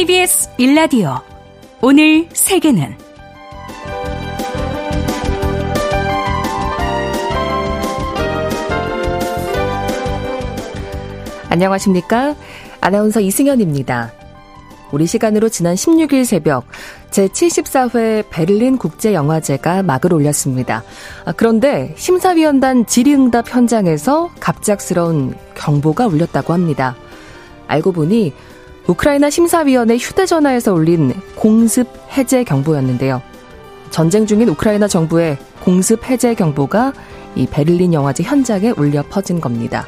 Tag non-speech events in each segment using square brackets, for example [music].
KBS 일라디오 오늘 세계는 안녕하십니까? 아나운서 이승현입니다. 우리 시간으로 지난 16일 새벽 제74회 베를린 국제영화제가 막을 올렸습니다. 아, 그런데 심사위원단 질의응답 현장에서 갑작스러운 경보가 울렸다고 합니다. 알고 보니 우크라이나 심사위원회 휴대전화에서 울린 공습 해제 경보였는데요. 전쟁 중인 우크라이나 정부의 공습 해제 경보가 이 베를린 영화제 현장에 울려 퍼진 겁니다.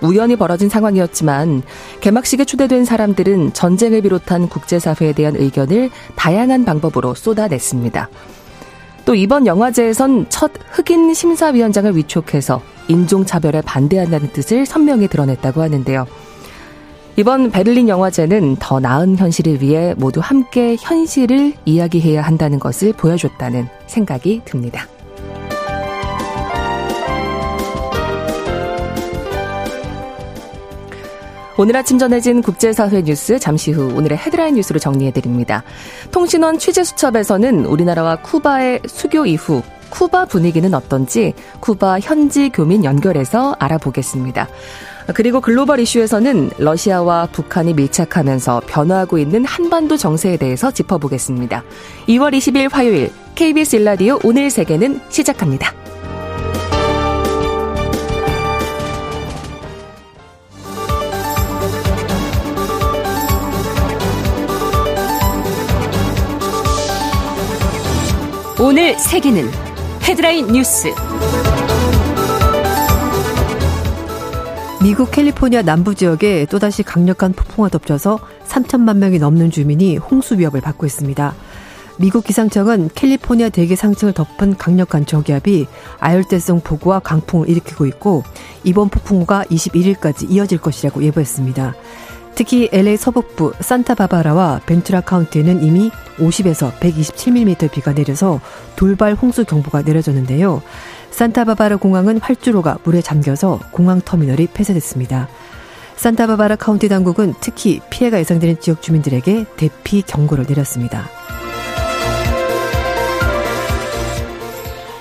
우연히 벌어진 상황이었지만 개막식에 초대된 사람들은 전쟁을 비롯한 국제사회에 대한 의견을 다양한 방법으로 쏟아냈습니다. 또 이번 영화제에선 첫 흑인 심사위원장을 위촉해서 인종차별에 반대한다는 뜻을 선명히 드러냈다고 하는데요. 이번 베를린 영화제는 더 나은 현실을 위해 모두 함께 현실을 이야기해야 한다는 것을 보여줬다는 생각이 듭니다. 오늘 아침 전해진 국제사회 뉴스 잠시 후 오늘의 헤드라인 뉴스로 정리해드립니다. 통신원 취재수첩에서는 우리나라와 쿠바의 수교 이후 쿠바 분위기는 어떤지 쿠바 현지 교민 연결해서 알아보겠습니다. 그리고 글로벌 이슈에서는 러시아와 북한이 밀착하면서 변화하고 있는 한반도 정세에 대해서 짚어보겠습니다. 2월 20일 화요일 KBS 일라디오 오늘 세계는 시작합니다. 오늘 세계는 헤드라인 뉴스. 미국 캘리포니아 남부 지역에 또다시 강력한 폭풍과 덮쳐서 3천만 명이 넘는 주민이 홍수 위협을 받고 있습니다. 미국 기상청은 캘리포니아 대기 상층을 덮은 강력한 저기압이 아열대성 폭우와 강풍을 일으키고 있고 이번 폭풍우가 21일까지 이어질 것이라고 예보했습니다. 특히 LA 서북부 산타바바라와 벤투라 카운티에는 이미 50에서 127mm 비가 내려서 돌발 홍수 경보가 내려졌는데요. 산타바바라 공항은 활주로가 물에 잠겨서 공항 터미널이 폐쇄됐습니다. 산타바바라 카운티 당국은 특히 피해가 예상되는 지역 주민들에게 대피 경고를 내렸습니다.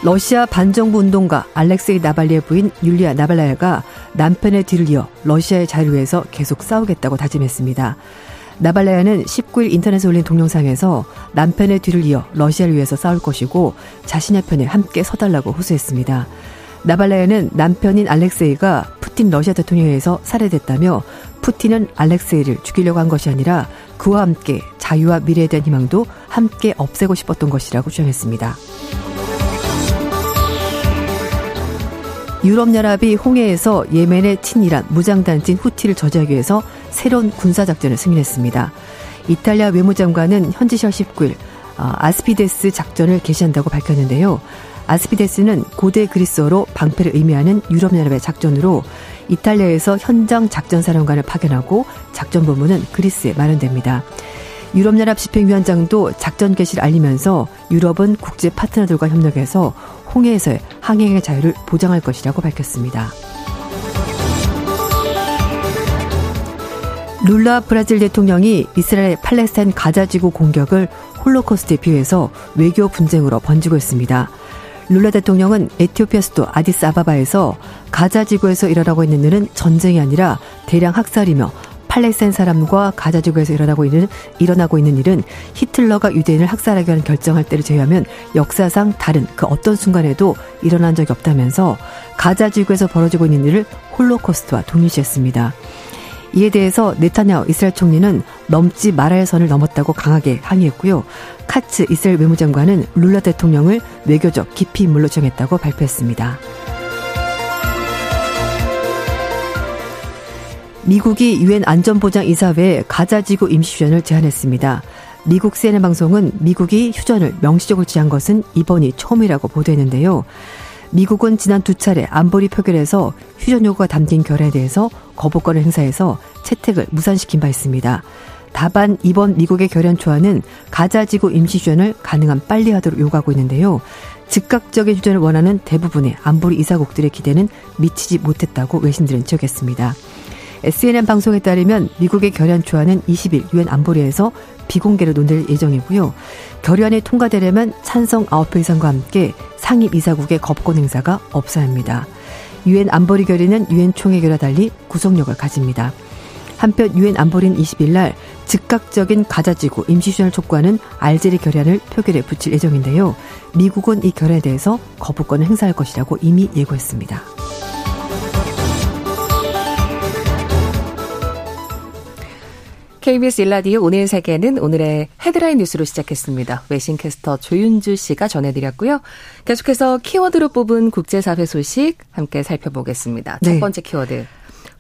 러시아 반정부 운동가 알렉세이 나발리의 부인 율리아 나발라야가 남편의 뒤를 이어 러시아의 자유를 위해서 계속 싸우겠다고 다짐했습니다. 나발라야는 19일 인터넷에 올린 동영상에서 남편의 뒤를 이어 러시아를 위해서 싸울 것이고 자신의 편에 함께 서달라고 호소했습니다. 나발라야는 남편인 알렉세이가 푸틴 러시아 대통령에 의해서 살해됐다며 푸틴은 알렉세이를 죽이려고 한 것이 아니라 그와 함께 자유와 미래에 대한 희망도 함께 없애고 싶었던 것이라고 주장했습니다. 유럽연합이 홍해에서 예멘의 친이란 무장단체인 후티를 저지하기 위해서 새로운 군사작전을 승인했습니다. 이탈리아 외무장관은 현지 시각 19일 어, 아스피데스 작전을 개시한다고 밝혔는데요. 아스피데스는 고대 그리스어로 방패를 의미하는 유럽연합의 작전으로 이탈리아에서 현장 작전 사령관을 파견하고 작전 본부는 그리스에 마련됩니다. 유럽연합 집행위원장도 작전 개시를 알리면서 유럽은 국제 파트너들과 협력해서 홍해에서의 항행의 자유를 보장할 것이라고 밝혔습니다. 룰라 브라질 대통령이 이스라엘 팔레스타인 가자지구 공격을 홀로코스트에 비유해서 외교 분쟁으로 번지고 있습니다. 룰라 대통령은 에티오피아 수도 아디스 아바바에서 가자 지구에서 일어나고 있는 일은 전쟁이 아니라 대량 학살이며 팔레스타인 사람과 가자 지구에서 일어나고 있는 일어나고 있는 일은 히틀러가 유대인을 학살하기 위한 결정할 때를 제외하면 역사상 다른 그 어떤 순간에도 일어난 적이 없다면서 가자 지구에서 벌어지고 있는 일을 홀로코스트와 동일시했습니다. 이에 대해서 네타냐후 이스라엘 총리는 넘지 말아야 할 선을 넘었다고 강하게 항의했고요. 카츠 이스라엘 외무장관은 룰라 대통령을 외교적 기피 인물로 정했다고 발표했습니다. 미국이 유엔 안전보장 이사회에 가자지구 임시휴전을 제안했습니다. 미국 CNN 방송은 미국이 휴전을 명시적으로 지한 것은 이번이 처음이라고 보도했는데요. 미국은 지난 두 차례 안보리 표결에서 휴전 요구가 담긴 결에 대해서 거부권을 행사해서 채택을 무산시킨 바 있습니다. 다만 이번 미국의 결연 초안은 가자 지구 임시 휴전을 가능한 빨리 하도록 요구하고 있는데요. 즉각적인 휴전을 원하는 대부분의 안보리 이사국들의 기대는 미치지 못했다고 외신들은 지적했습니다. CNN 방송에 따르면 미국의 결연 초안은 20일 유엔 안보리에서 비공개로 논될 예정이고요. 결연이 통과되려면 찬성 9표 이상과 함께 상임 이사국의 거부권 행사가 없어야 합니다. 유엔 안보리 결의는 유엔 총회 결과 달리 구속력을 가집니다. 한편 유엔 안보리는 20일 날 즉각적인 가자지구 임시주전을 촉구하는 알제리 결의안을 표결에 붙일 예정인데요. 미국은 이 결의에 대해서 거부권을 행사할 것이라고 이미 예고했습니다. KBS 1라디오 오늘 세계는 오늘의 헤드라인 뉴스로 시작했습니다. 외신캐스터 조윤주 씨가 전해드렸고요. 계속해서 키워드로 뽑은 국제사회 소식 함께 살펴보겠습니다. 네. 첫 번째 키워드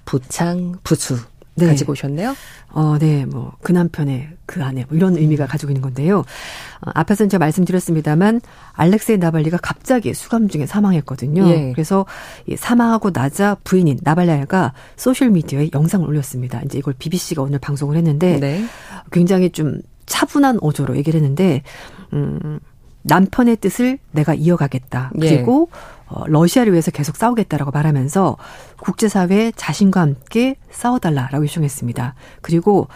부창 부수 네. 가지고 오셨네요. 어, 네, 뭐, 그 남편에 그 아내, 뭐 이런 의미가 가지고 있는 건데요. 어, 앞에서는 제가 말씀드렸습니다만, 알렉세이 나발니가 갑자기 수감 중에 사망했거든요. 예. 그래서 이 사망하고 나자 부인인 나발나야가 소셜 미디어에 영상을 올렸습니다. 이제 이걸 BBC가 오늘 방송을 했는데, 네. 굉장히 좀 차분한 어조로 얘기를 했는데, 음, 남편의 뜻을 내가 이어가겠다. 예. 그리고 예. 어, 러시아를 위해서 계속 싸우겠다라고 말하면서 국제사회에 자신과 함께 싸워달라라고 요청했습니다. 그리고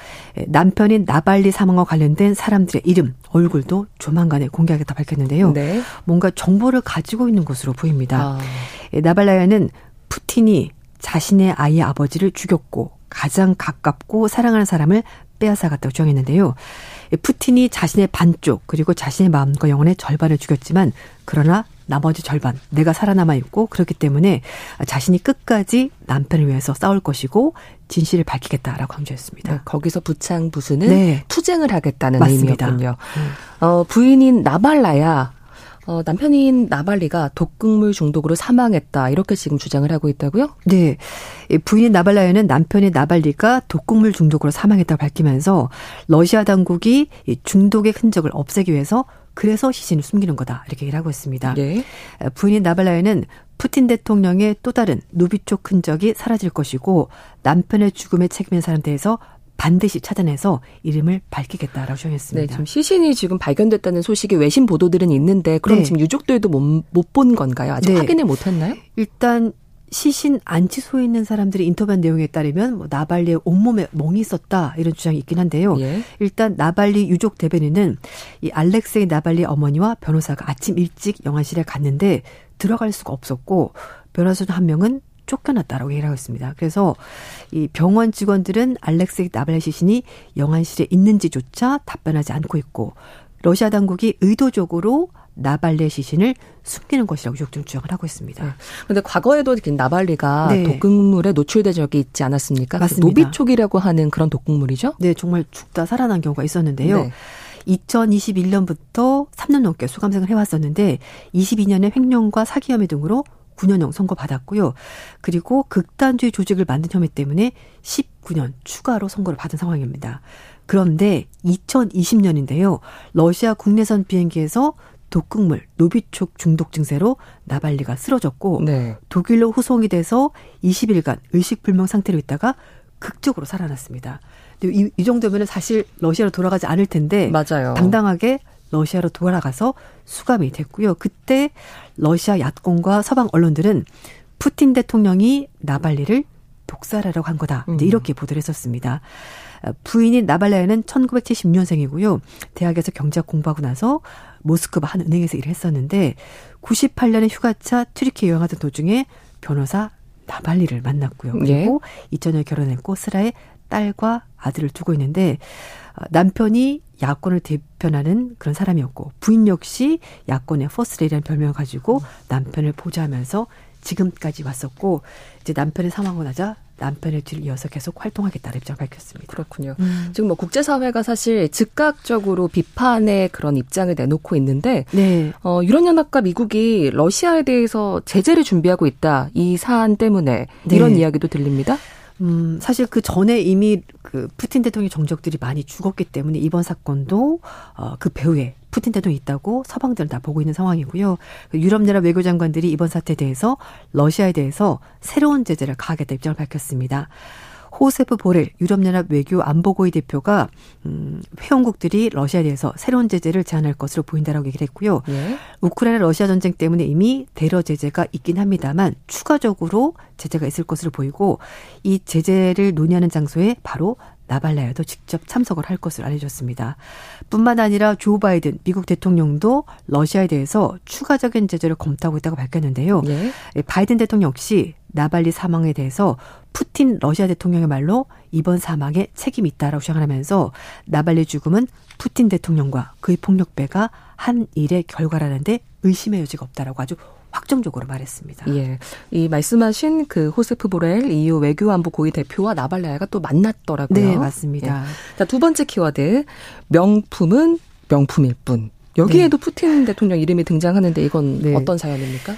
남편인 나발리 사망과 관련된 사람들의 이름, 얼굴도 조만간에 공개하겠다 밝혔는데요. 네. 뭔가 정보를 가지고 있는 것으로 보입니다. 아. 나발라야는 푸틴이 자신의 아이의 아버지를 죽였고 가장 가깝고 사랑하는 사람을 빼앗아갔다고 주장했는데요. 푸틴이 자신의 반쪽 그리고 자신의 마음과 영혼의 절반을 죽였지만 그러나 나머지 절반 내가 살아남아 있고 그렇기 때문에 자신이 끝까지 남편을 위해서 싸울 것이고 진실을 밝히겠다라고 강조했습니다. 네, 거기서 부창 부수는 네. 투쟁을 하겠다는 맞습니다. 의미였군요. 음. 어, 부인인 나발라야 어, 남편인 나발리가 독극물 중독으로 사망했다 이렇게 지금 주장을 하고 있다고요? 네, 부인인 나발라야는 남편인 나발리가 독극물 중독으로 사망했다고 밝히면서 러시아 당국이 중독의 흔적을 없애기 위해서 그래서 시신을 숨기는 거다 이렇게 얘기를 하고 있습니다. 네. 부인인 나발라야는 푸틴 대통령의 또 다른 노비촉 흔적이 사라질 것이고 남편의 죽음에 책임진 사람 대해서 반드시 찾아내서 이름을 밝히겠다라고 주장했습니다. 네, 지금 시신이 지금 발견됐다는 소식이 외신 보도들은 있는데 그럼 네. 지금 유족들도 못 본 건가요? 아직 네. 확인을 못 했나요? 일단 시신 안치소에 있는 사람들이 인터뷰한 내용에 따르면 뭐 나발리의 온몸에 멍이 있었다 이런 주장이 있긴 한데요. 예. 일단 나발리 유족 대변인은 이 알렉세이 나발리 어머니와 변호사가 아침 일찍 영화실에 갔는데 들어갈 수가 없었고 변호사 한 명은 쫓겨났다라고 얘기를 하고 있습니다. 그래서 이 병원 직원들은 알렉세이 나발리 시신이 영안실에 있는지조차 답변하지 않고 있고 러시아 당국이 의도적으로 나발리의 시신을 숨기는 것이라고 유족들은 주장을 하고 있습니다. 그런데 네. 과거에도 나발리가 네. 독극물에 노출된 적이 있지 않았습니까? 그 맞습니다. 노비촉이라고 하는 그런 독극물이죠? 네, 정말 죽다 살아난 경우가 있었는데요. 네. 2021년부터 3년 넘게 수감생을 해왔었는데 22년에 횡령과 사기 혐의 등으로 9년형 선고 받았고요. 그리고 극단주의 조직을 만든 혐의 때문에 19년 추가로 선고를 받은 상황입니다. 그런데 2020년인데요. 러시아 국내선 비행기에서 독극물, 노비촉 중독 증세로 나발리가 쓰러졌고 네. 독일로 후송이 돼서 20일간 의식불명 상태로 있다가 극적으로 살아났습니다. 이, 이 정도면 사실 러시아로 돌아가지 않을 텐데 맞아요. 당당하게 러시아로 돌아가서 수감이 됐고요. 그때 러시아 야권과 서방 언론들은 푸틴 대통령이 나발리를 독살하려고 한 거다. 음. 이렇게 보도를 했었습니다. 부인인 나발나야는 1976년생이고요. 대학에서 경제학 공부하고 나서 모스크바 한 은행에서 일을 했었는데 98년에 휴가차 튀르키예 여행하던 도중에 변호사 나발니를 만났고요. 그리고 예. 2000년에 결혼했고 슬하에 딸과 아들을 두고 있는데 어, 남편이 야권을 대변하는 그런 사람이었고 부인 역시 야권의 퍼스트레이디라는 별명을 가지고 남편을 보좌하면서 지금까지 왔었고 이제 남편의 사망하고 나자 남편의 뒤를 이어서 계속 활동하겠다는 입장을 밝혔습니다. 그렇군요. 음. 지금 뭐 국제사회가 사실 즉각적으로 비판의 그런 입장을 내놓고 있는데 네. 어, 유럽연합과 미국이 러시아에 대해서 제재를 준비하고 있다. 이 사안 때문에 네. 이런 이야기도 들립니다. 음, 사실 그 전에 이미 그 푸틴 대통령 정적들이 많이 죽었기 때문에 이번 사건도 어, 그 배후에 푸틴 대통령이 있다고 서방들은 다 보고 있는 상황이고요. 유럽연합 외교장관들이 이번 사태에 대해서 러시아에 대해서 새로운 제재를 가하겠다 입장을 밝혔습니다. 호세프 보렐 유럽연합 외교 안보고위 대표가 음, 회원국들이 러시아에 대해서 새로운 제재를 제안할 것으로 보인다라고 얘기를 했고요. 예. 우크라이나 러시아 전쟁 때문에 이미 대러 제재가 있긴 합니다만 추가적으로 제재가 있을 것으로 보이고 이 제재를 논의하는 장소에 바로 나발라야도 직접 참석을 할 것을 알려줬습니다. 뿐만 아니라 조 바이든 미국 대통령도 러시아에 대해서 추가적인 제재를 검토하고 있다고 밝혔는데요. 네. 바이든 대통령 역시 나발리 사망에 대해서 푸틴 러시아 대통령의 말로 이번 사망에 책임이 있다라고 주장하면서 나발리 죽음은 푸틴 대통령과 그의 폭력배가 한 일의 결과라는데 의심의 여지가 없다라고 아주 확정적으로 말했습니다. 예. 이 말씀하신 그 호세프 보렐 EU 외교안보 고위 대표와 나발라야가 또 만났더라고요. 네, 맞습니다. 예. 자, 두 번째 키워드. 명품은 명품일 뿐. 여기에도 네. 푸틴 대통령 이름이 등장하는데 이건 네. 어떤 사연입니까?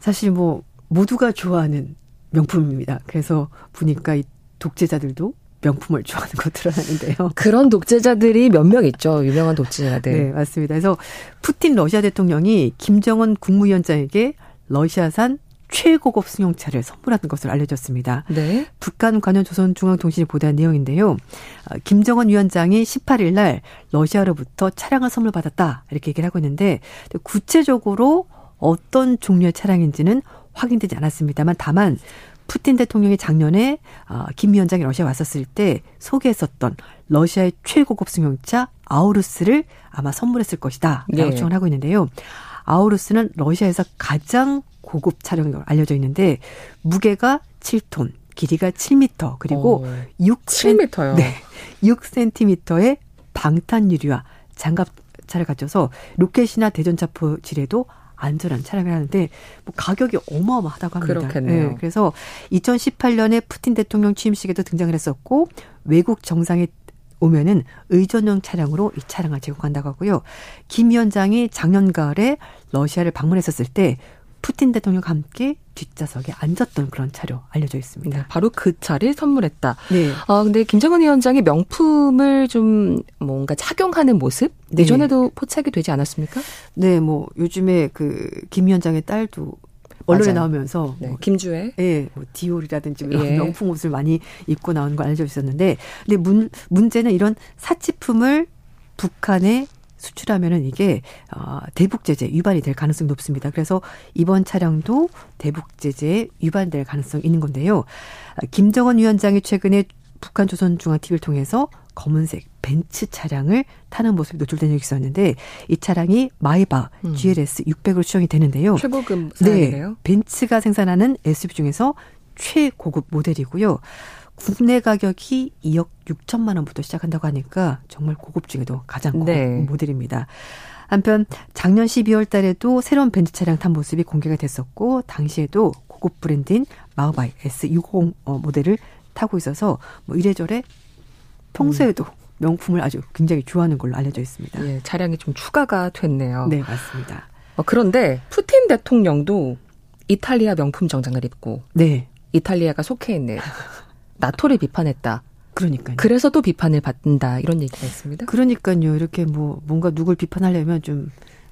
사실 뭐 모두가 좋아하는 명품입니다. 그래서 보니까 이 독재자들도 명품을 좋아하는 [laughs] 것들을 하는데요. 그런 독재자들이 몇 명 있죠. 유명한 독재자들. 네, 맞습니다. 그래서 푸틴 러시아 대통령이 김정은 국무위원장에게 러시아산 최고급 승용차를 선물하는 것을 알려졌습니다. 네. 북한 관련 조선중앙통신이 보도한 내용인데요. 어, 김정은 위원장이 18일 날 러시아로부터 차량을 선물 받았다 이렇게 얘기를 하고 있는데 구체적으로 어떤 종류의 차량인지는 확인되지 않았습니다만 다만 푸틴 대통령이 작년에 어, 김 위원장이 러시아 왔었을 때 소개했었던 러시아의 최고급 승용차 아우루스를 아마 선물했을 것이다. 라고 네. 추정을 하고 있는데요. 아우루스는 러시아에서 가장 고급 차량으로 알려져 있는데 무게가 7톤, 길이가 7m, 그리고 오, 6 7m요. 네. 6cm의 방탄 유리와 장갑 차를 갖춰서 로켓이나 대전차포 지뢰도 안전한 차량을 하는데 뭐 가격이 어마어마하다고 합니다. 그렇겠네요. 네, 그래서 2018년에 푸틴 대통령 취임식에도 등장을 했었고 외국 정상에 오면은 의전용 차량으로 이 차량을 제공한다고 하고요. 김 위원장이 작년 가을에 러시아를 방문했었을 때 푸틴 대통령과 함께 뒷좌석에 앉았던 그런 차로 알려져 있습니다. 네, 바로 그 차를 선물했다. 네. 아 근데 김정은 위원장이 명품을 좀 뭔가 착용하는 모습 네. 예전에도 포착이 되지 않았습니까? 네, 뭐 요즘에 그 김 위원장의 딸도 언론에 맞아요. 나오면서 네, 뭐, 김주혜, 예, 뭐 디올이라든지 뭐 예. 명품 옷을 많이 입고 나오는 걸 알려져 있었는데, 근데 문 문제는 이런 사치품을 북한에 수출하면은 이게 어 대북 제재 위반이 될 가능성이 높습니다. 그래서 이번 차량도 대북 제재에 위반될 가능성이 있는 건데요. 김정은 위원장이 최근에 북한 조선 중앙TV를 통해서 검은색 벤츠 차량을 타는 모습이 노출된 적이 있었는데 이 차량이 마이바 음. GLS 600으로 추정이 되는데요. 최고급 사양이네요. 네, 벤츠가 생산하는 SUV 중에서 최고급 모델이고요. 국내 가격이 2억 6천만 원부터 시작한다고 하니까 정말 고급 중에도 가장 고급 네. 모델입니다. 한편 작년 12월 달에도 새로운 벤츠 차량 탄 모습이 공개가 됐었고 당시에도 고급 브랜드인 마우바이 S60 어, 모델을 타고 있어서 뭐 이래저래 평소에도 음. 명품을 아주 굉장히 좋아하는 걸로 알려져 있습니다. 예, 차량이 좀 추가가 됐네요. 네, 맞습니다. 어, 그런데 푸틴 대통령도 이탈리아 명품 정장을 입고 네. 이탈리아가 속해 있는 나토를 비판했다. 그러니까요. 그래서 또 비판을 받는다 이런 얘기가 있습니다. 그러니까요. 이렇게 뭐 뭔가 누굴 비판하려면 좀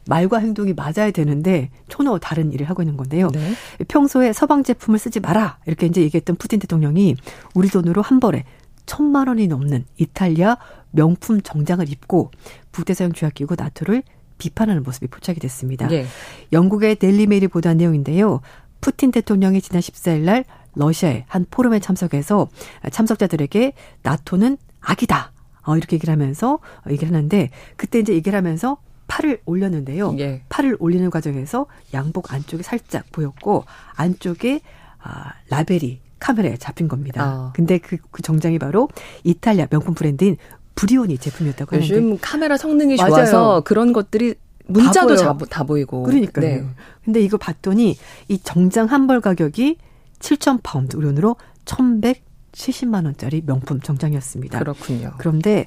말과 행동이 맞아야 되는데 초노 다른 일을 하고 있는 건데요. 네. 평소에 서방 제품을 쓰지 마라 이렇게 이제 얘기했던 푸틴 대통령이 우리 돈으로 한 벌에 천만 원이 넘는 이탈리아 명품 정장을 입고 부대사용 조약 기구 나토를 비판하는 모습이 포착이 됐습니다. 네. 영국의 델리메일이 보도한 내용인데요. 푸틴 대통령이 지난 14일 날 러시아의 한 포럼에 참석해서 참석자들에게 나토는 악이다. 어, 이렇게 얘기를 하면서 얘기를 하는데 그때 이제 얘기를 하면서 팔을 올렸는데요. 예. 팔을 올리는 과정에서 양복 안쪽이 살짝 보였고 안쪽에 아, 라벨이 카메라에 잡힌 겁니다. 어. 근데 그, 그 정장이 바로 이탈리아 명품 브랜드인 브리오니 제품이었다고 요즘 하는데 요즘 카메라 성능이 맞아요. 좋아서 그런 것들이 문자도 다, 다 보이고. 그러니까요. 네. 근데 이거 봤더니 이 정장 한 벌 가격이 7천 파운드 우리 돈으로 1,170만 원짜리 명품 정장이었습니다. 그렇군요. 그런데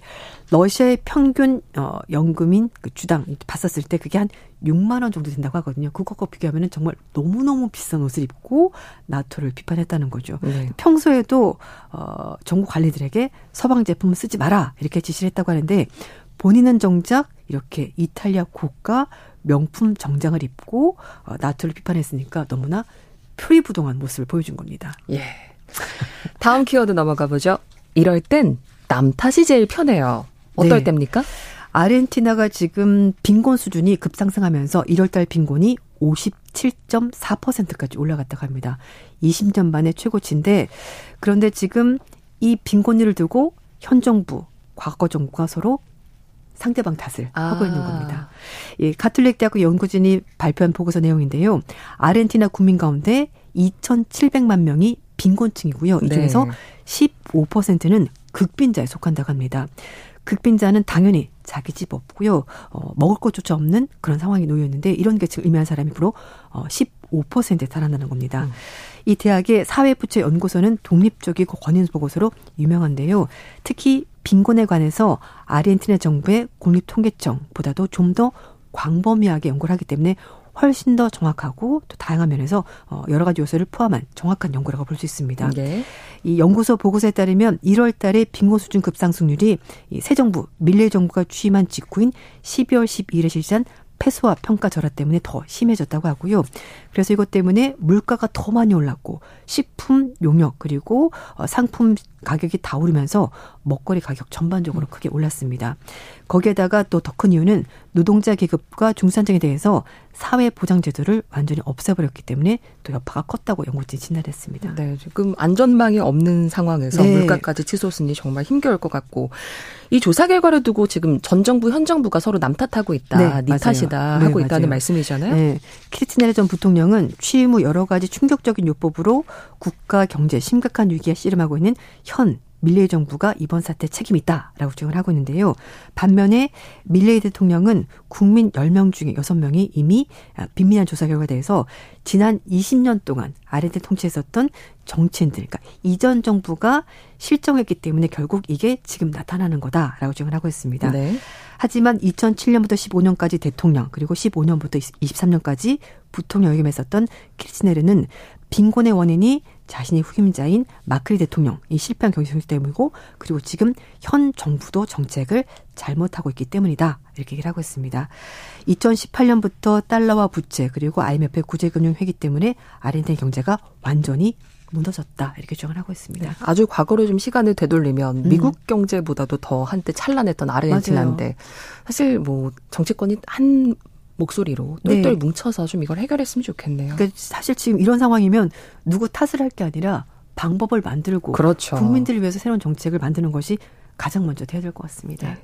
러시아의 평균 어 연금인 그 주당 봤었을 때 그게 한 6만 원 정도 된다고 하거든요. 그것과 비교하면 정말 너무너무 비싼 옷을 입고 나토를 비판했다는 거죠. 네. 평소에도 어 정부 관리들에게 서방 제품을 쓰지 마라 이렇게 지시를 했다고 하는데 본인은 정작 이렇게 이탈리아 고가 명품 정장을 입고 어, 나토를 비판했으니까 너무나 표리부동한 모습을 보여준 겁니다. 예. 다음 키워드 넘어가 보죠. 이럴 땐 남 탓이 제일 편해요. 어떨 네. 때입니까? 아르헨티나가 지금 빈곤 수준이 급상승하면서 1월달 빈곤이 57.4%까지 올라갔다고 합니다. 20년 만에 최고치인데 그런데 지금 이 빈곤율을 두고 현 정부, 과거 정부가 서로 상대방 탓을 아. 하고 있는 겁니다. 이 가톨릭 대학교 연구진이 발표한 보고서 내용인데요. 아르헨티나 국민 가운데 2,700만 명이 빈곤층이고요. 이 중에서 네. 15%는 극빈자에 속한다고 합니다. 극빈자는 당연히 자기 집 없고요. 어, 먹을 것조차 없는 그런 상황이 놓여 있는데 이런 계층을 의미한 사람이 무려 어, 15%에 달한다는 겁니다. 음. 이 대학의 사회부채 연구소는 독립적이고 권위 보고서로 유명한데요. 특히 빈곤에 관해서 아르헨티나 정부의 국립통계청보다도 좀 더 광범위하게 연구를 하기 때문에 훨씬 더 정확하고 또 다양한 면에서 어, 여러 가지 요소를 포함한 정확한 연구라고 볼 수 있습니다. 네. 이 연구소 보고서에 따르면 1월 달에 빈곤 수준 급상승률이 이새 정부 밀레 정부가 취임한 직후인 12월 12일에 실시한 폐소와 평가 절하 때문에 더 심해졌다고 하고요. 그래서 이것 때문에 물가가 더 많이 올랐고 식품, 용역 그리고 어, 상품 가격이 다 오르면서 먹거리 가격 전반적으로 크게 올랐습니다. 거기에다가 또 더 큰 이유는 노동자 계급과 중산층에 대해서 사회 보장 제도를 완전히 없애버렸기 때문에 또 여파가 컸다고 연구진이 진단했습니다. 네, 지금 안전망이 없는 상황에서 네. 물가까지 치솟으니 정말 힘겨울 것 같고 이 조사 결과를 두고 지금 전 정부 현 정부가 서로 남 탓하고 있다, 네, 네. 탓이다 네, 하고 있다는 맞아요. 말씀이잖아요. 네. 키르치네르 전 부통령은 취임 후 여러 가지 충격적인 요법으로 국가 경제 심각한 위기에 씨름하고 있는 현 밀레이 정부가 이번 사태 책임이 있다라고 주장을 하고 있는데요. 반면에 밀레이 대통령은 국민 10명 중에 6명이 이미 빈민한 조사 결과에 대해서 지난 20년 동안 아르헨티나 통치했었던 정치인들, 그러니까 이전 정부가 실정했기 때문에 결국 이게 지금 나타나는 거다라고 주장을 하고 있습니다. 네. 하지만 2007년부터 15년까지 대통령 그리고 15년부터 23년까지 부통령 역임했었던 키르치네르는 빈곤의 원인이 자신의 후임자인 마크리 대통령 이 실패한 경제정책 때문이고 그리고 지금 현 정부도 정책을 잘못하고 있기 때문이다 이렇게 얘기를 하고 있습니다. 2018년부터 달러와 부채 그리고 IMF의 구제금융위기 때문에 아르헨티나 경제가 완전히 무너졌다 이렇게 주장을 하고 있습니다. 아주 과거로 좀 시간을 되돌리면 음. 미국 경제보다도 더 한때 찬란했던 아르헨티나인데 사실 뭐 정치권이 한 목소리로 똘똘 네. 뭉쳐서 좀 이걸 해결했으면 좋겠네요. 그러니까 사실 지금 이런 상황이면 누구 탓을 할 게 아니라 방법을 만들고 그렇죠. 국민들을 위해서 새로운 정책을 만드는 것이 가장 먼저 돼야 될 것 같습니다. 네.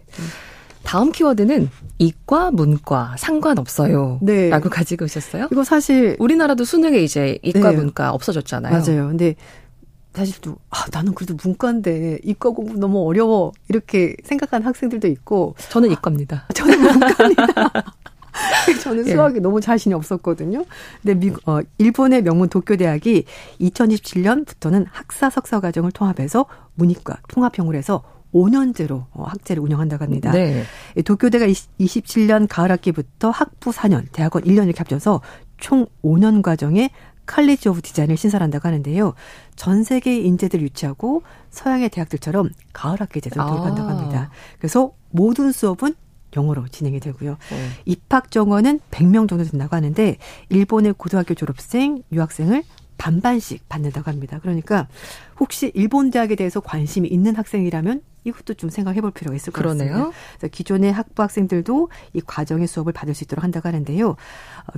다음 키워드는 이과 문과 상관없어요. 네. 라고 가지고 오셨어요? 이거 사실 우리나라도 수능에 이제 이과 네. 문과 없어졌잖아요. 맞아요. 근데 사실 또 아, 나는 그래도 문과인데 이과 공부 너무 어려워 이렇게 생각하는 학생들도 있고 저는 이과입니다. 저는 문과입니다. [laughs] [laughs] 저는 예. 수학에 너무 자신이 없었거든요. 근데 미, 어, 일본의 명문 도쿄 대학이 2027년부터는 학사 석사 과정을 통합해서 문이과 통합형으로 해서 5년제로 어, 학제를 운영한다고 합니다. 네. 이 도쿄대가 27년 가을 학기부터 학부 4년, 대학원 1년 이렇게 합쳐서 총 5년 과정에 칼리지 오브 디자인을 신설한다고 하는데요. 전 세계 인재들 유치하고 서양의 대학들처럼 가을 학기 제도를 아. 도입한다고 합니다. 그래서 모든 수업은 영어로 진행이 되고요. 어. 입학 정원은 100명 정도 된다고 하는데 일본의 고등학교 졸업생, 유학생을 반반씩 받는다고 합니다. 그러니까 혹시 일본 대학에 대해서 관심이 있는 학생이라면 이것도 좀 생각해 볼 필요가 있을 것 그러네요. 같습니다. 그래서 기존의 학부 학생들도 이 과정의 수업을 받을 수 있도록 한다고 하는데요. 어,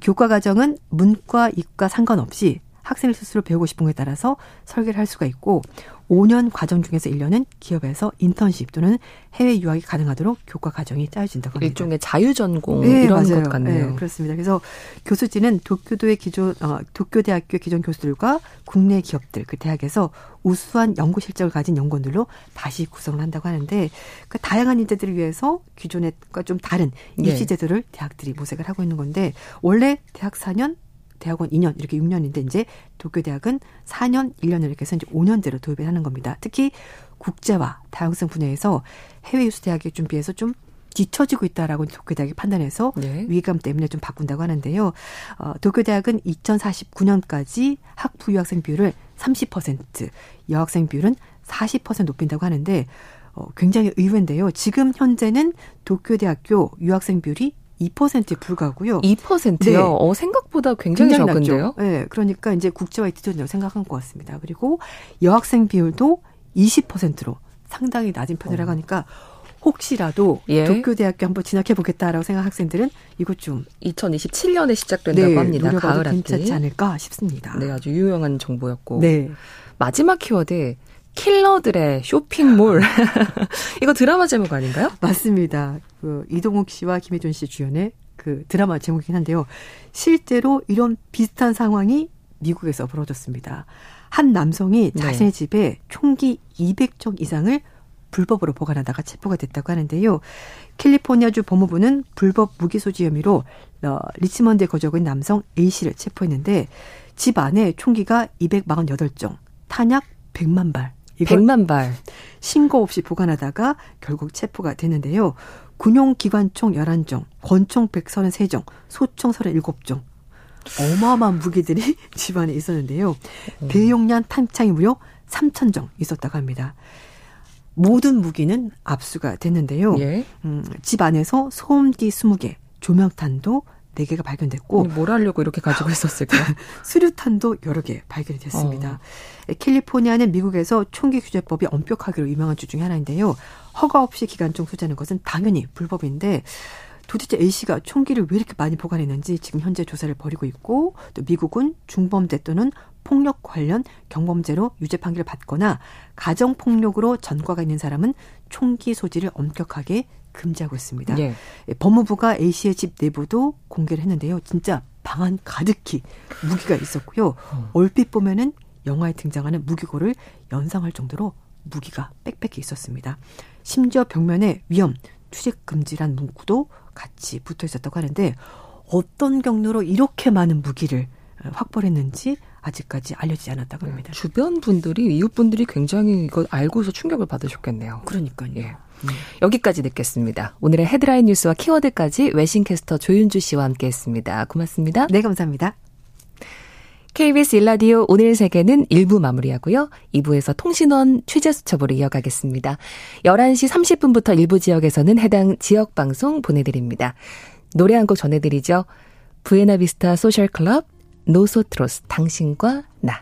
교과 과정은 문과, 이과 상관없이 학생을 스스로 배우고 싶은 거에 따라서 설계를 할 수가 있고 5년 과정 중에서 1년은 기업에서 인턴십 또는 해외 유학이 가능하도록 교과 과정이 짜여진다고 합니다. 일종의 자유 전공 네, 이런 맞아요. 것 같네요. 네, 그렇습니다. 그래서 교수진은 도쿄도의 기존 어, 도쿄대학교 기존 교수들과 국내 기업들 그 대학에서 우수한 연구 실적을 가진 연구원들로 다시 구성을 한다고 하는데 그 다양한 인재들을 위해서 기존과 좀 다른 네. 입시 제도를 대학들이 모색을 하고 있는 건데 원래 대학 4년 대학원 2년 이렇게 6년인데 이제 도쿄 대학은 4년 1년을 이렇게 해서 이제 5년제로 도입을 하는 겁니다. 특히 국제화 다양성 분야에서 해외 유수 대학에 준비해서 좀 뒤처지고 있다라고 도쿄대학이 판단해서 네. 위기감 때문에 좀 바꾼다고 하는데요. 어, 도쿄대학은 2049년까지 학부 유학생 비율을 30%, 여학생 비율은 40% 높인다고 하는데 어, 굉장히 의외인데요. 지금 현재는 도쿄대학교 유학생 비율이 2%에 불과하고요. 2%요? 네. 어, 생각보다 굉장히, 굉장히 적은데요? 낮죠. 네, 그러니까 이제 국제화에 뒤처진다고 생각한 것 같습니다. 그리고 여학생 비율도 20%로 상당히 낮은 편이라고 어. 하니까 혹시라도 예. 도쿄대학교 한번 진학해 보겠다라고 생각 학생들은 이것 좀 2027년에 시작된다고 네, 합니다. 가을 학기 괜찮지 않을까 싶습니다. 네, 아주 유용한 정보였고. 네. 마지막 키워드 킬러들의 쇼핑몰. [laughs] 이거 드라마 제목 아닌가요? 맞습니다. 그 이동욱 씨와 김혜준 씨 주연의 그 드라마 제목이긴 한데요. 실제로 이런 비슷한 상황이 미국에서 벌어졌습니다. 한 남성이 네. 자신의 집에 총기 200정 이상을 불법으로 보관하다가 체포가 됐다고 하는데요. 캘리포니아주 법무부는 불법 무기 소지 혐의로 어, 리치먼드에 거주하고 있는 남성 A 씨를 체포했는데 집 안에 총기가 248정, 탄약 100만 발. 100만 발. 신고 없이 보관하다가 결국 체포가 됐는데요. 군용 기관총 11정, 권총 133정, 소총 37정. 어마어마한 무기들이 [laughs] 집안에 있었는데요. 음. 대용량 탄창이 무려 3,000정 있었다고 합니다. 모든 무기는 압수가 됐는데요. 예. 음, 집 안에서 소음기 20개, 조명탄도 4개가 발견됐고 뭘 하려고 이렇게 가지고 [laughs] 있었을까요? 수류탄도 여러 개 발견이 됐습니다. 어. 캘리포니아는 미국에서 총기 규제법이 엄격하기로 유명한 주 중에 하나인데요. 허가 없이 기관총 소지하는 것은 당연히 불법인데 도대체 A씨가 총기를 왜 이렇게 많이 보관했는지 지금 현재 조사를 벌이고 있고 또 미국은 중범죄 또는 폭력 관련 경범죄로 유죄 판결을 받거나 가정 폭력으로 전과가 있는 사람은 총기 소지를 엄격하게 금지하고 있습니다. 예. 예. 법무부가 A씨의 집 내부도 공개를 했는데요. 진짜 방 안 가득히 무기가 있었고요. 어. 얼핏 보면은 영화에 등장하는 무기고를 연상할 정도로 무기가 빽빽히 있었습니다. 심지어 벽면에 위험, 투식 금지란 문구도 같이 붙어 있었다고 하는데 어떤 경로로 이렇게 많은 무기를 확보를 했는지 아직까지 알려지지 않았다고 네, 합니다. 주변 분들이 이웃 분들이 굉장히 이거 알고서 충격을 받으셨겠네요. 그러니까요. 예. 음. 여기까지 듣겠습니다. 오늘의 헤드라인 뉴스와 키워드까지 외신캐스터 조윤주 씨와 함께했습니다. 고맙습니다. 네, 감사합니다. KBS 일라디오 오늘 세계는 1부 마무리하고요. 2부에서 통신원 취재 수첩으로 이어가겠습니다. 11시 30분부터 일부 지역에서는 해당 지역 방송 보내드립니다. 노래 한 곡 전해드리죠. 부에나비스타 소셜클럽 노소트로스 당신과 나.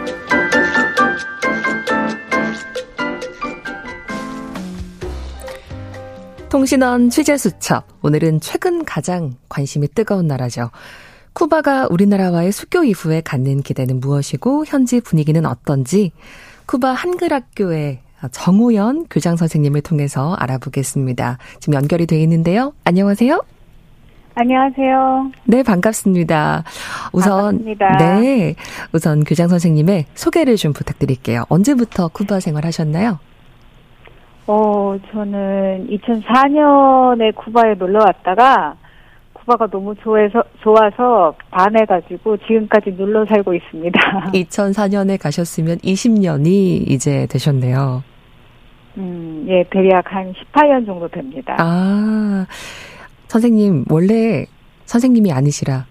통신원 취재 수첩. 오늘은 최근 가장 관심이 뜨거운 나라죠. 쿠바가 우리나라와의 수교 이후에 갖는 기대는 무엇이고 현지 분위기는 어떤지 쿠바 한글학교의 정호연 교장 선생님을 통해서 알아보겠습니다. 지금 연결이 돼 있는데요. 안녕하세요. 안녕하세요. 네, 반갑습니다. 우선 반갑습니다. 네. 우선 교장 선생님의 소개를 좀 부탁드릴게요. 언제부터 쿠바 생활하셨나요? 어, 저는 2004년에 쿠바에 놀러 왔다가 쿠바가 너무 좋아서 좋아서 반해가지고 지금까지 눌러 살고 있습니다. [laughs] 2004년에 가셨으면 20년이 이제 되셨네요. 음, 예, 대략 한 18년 정도 됩니다. 아, 선생님, 원래 선생님이 아니시라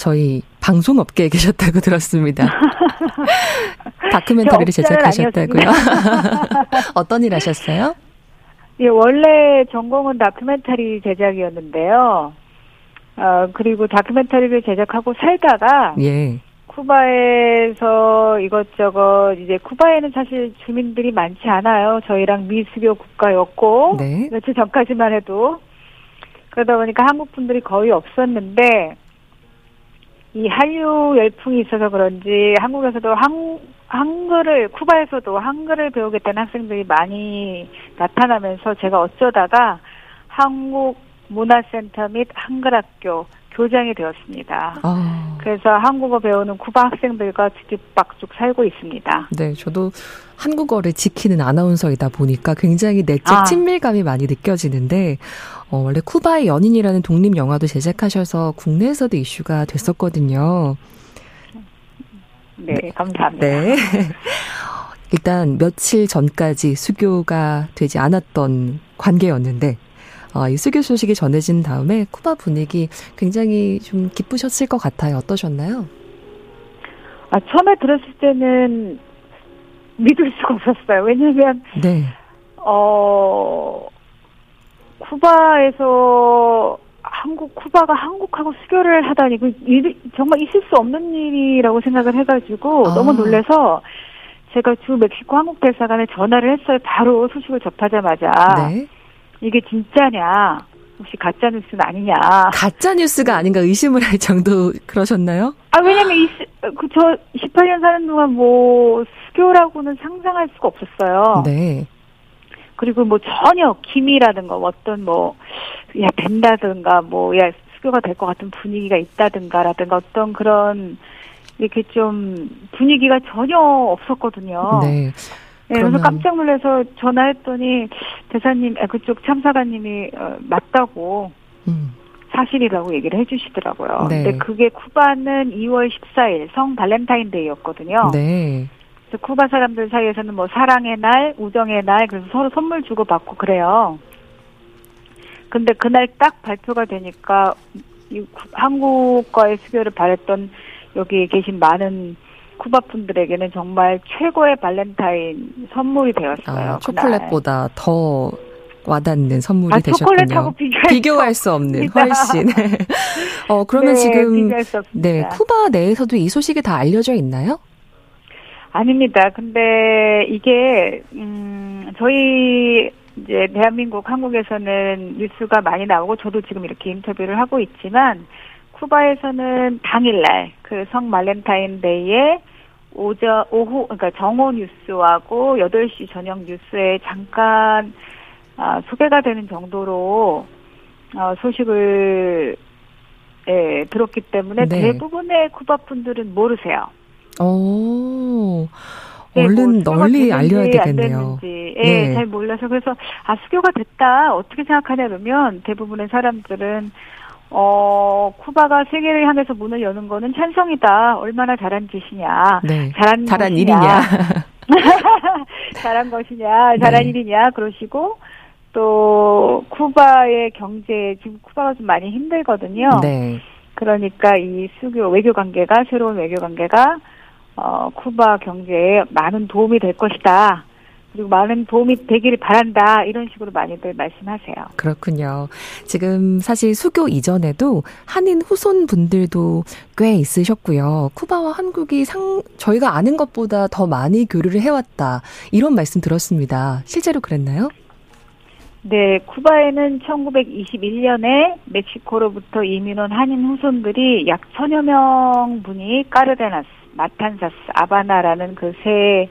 저희 방송업계에 계셨다고 [laughs] 들었습니다. 다큐멘터리를 제작하셨다고요? [laughs] 어떤 일 하셨어요? 예, 원래 전공은 다큐멘터리 제작이었는데요. 어, 그리고 다큐멘터리를 제작하고 살다가 예. 쿠바에서 이것저것 이제 쿠바에는 사실 주민들이 많지 않아요. 저희랑 미수교 국가였고 네. 며칠 전까지만 해도 그러다 보니까 한국 분들이 거의 없었는데 이 한류 열풍이 있어서 그런지 한국에서도 한, 한글을 쿠바에서도 한글을 배우겠다는 학생들이 많이 나타나면서 제가 어쩌다가 한국 문화센터 및 한글학교 교장이 되었습니다. 아. 그래서 한국어 배우는 쿠바 학생들과 뒤집박죽 살고 있습니다. 네, 저도 한국어를 지키는 아나운서이다 보니까 굉장히 내적 아. 친밀감이 많이 느껴지는데 어, 원래 쿠바의 연인이라는 독립 영화도 제작하셔서 국내에서도 이슈가 됐었거든요. 네, 네. 감사합니다. 네. [laughs] 일단 며칠 전까지 수교가 되지 않았던 관계였는데 어, 이 수교 소식이 전해진 다음에 쿠바 분위기 굉장히 좀 기쁘셨을 것 같아요. 어떠셨나요? 아, 처음에 들었을 때는 믿을 수가 없었어요. 왜냐면, 네. 어, 쿠바에서 한국, 쿠바가 한국하고 수교를 하다니, 그 일, 정말 있을 수 없는 일이라고 생각을 해가지고 아. 너무 놀래서 제가 주 멕시코 한국 대사관에 전화를 했어요. 바로 소식을 접하자마자. 네. 이게 진짜냐? 혹시 가짜 뉴스는 아니냐? 가짜 뉴스가 아닌가 의심을 할 정도 그러셨나요? 아 왜냐면 이 그저 18년 사는 동안 뭐 수교라고는 상상할 수가 없었어요. 네. 그리고 뭐 전혀 기미라든가 어떤 뭐 야 된다든가 뭐 야 수교가 될 것 같은 분위기가 있다든가라든가 어떤 그런 이렇게 좀 분위기가 전혀 없었거든요. 네. 네, 그래서 깜짝 놀라서 전화했더니 대사님, 아, 그쪽 참사관님이 어, 맞다고 음. 사실이라고 얘기를 해주시더라고요. 네. 근데 그게 쿠바는 2월 14일 성 발렌타인데이였거든요. 네. 그래서 쿠바 사람들 사이에서는 뭐 사랑의 날, 우정의 날, 그래서 서로 선물 주고 받고 그래요. 근데 그날 딱 발표가 되니까 이 한국과의 수교를 바랬던 여기 계신 많은 쿠바 분들에게는 정말 최고의 발렌타인 선물이 되었어요. 아, 초콜릿보다 더 와닿는 선물이 아, 되셨군요. 초콜릿하고 비교할 수 없는 훨씬. [laughs] 어 그러면 네, 지금 네 쿠바 내에서도 이 소식이 다 알려져 있나요? 아닙니다. 근데 이게 음 저희 이제 대한민국 한국에서는 뉴스가 많이 나오고 저도 지금 이렇게 인터뷰를 하고 있지만 쿠바에서는 당일날 그 성 말렌타인데이에 오전 오후 그러니까 정오 뉴스하고 8시 저녁 뉴스에 잠깐 아, 소개가 되는 정도로 어, 소식을 예, 들었기 때문에 네. 대부분의 쿠바 분들은 모르세요. 오. 네, 얼른 뭐 널리 알려야 되겠네요. 예, 네. 잘 몰라서 그래서 아 수교가 됐다 어떻게 생각하냐 그러면 대부분의 사람들은 어, 쿠바가 세계를 향해서 문을 여는 거는 찬성이다. 얼마나 잘한 짓이냐. 네. 잘한, 잘한 일이냐. [laughs] 잘한 것이냐. 잘한 네. 일이냐. 그러시고, 또, 쿠바의 경제, 지금 쿠바가 좀 많이 힘들거든요. 네. 그러니까 이 수교, 외교 관계가, 새로운 외교 관계가, 어, 쿠바 경제에 많은 도움이 될 것이다. 그리고 많은 도움이 되기를 바란다 이런 식으로 많이들 말씀하세요. 그렇군요. 지금 사실 수교 이전에도 한인 후손 분들도 꽤 있으셨고요. 쿠바와 한국이 상 저희가 아는 것보다 더 많이 교류를 해왔다 이런 말씀 들었습니다. 실제로 그랬나요? 네, 쿠바에는 1921년에 멕시코로부터 이민 온 한인 후손들이 약 천여 명 분이 까르데나스, 마탄사스, 아바나라는 그세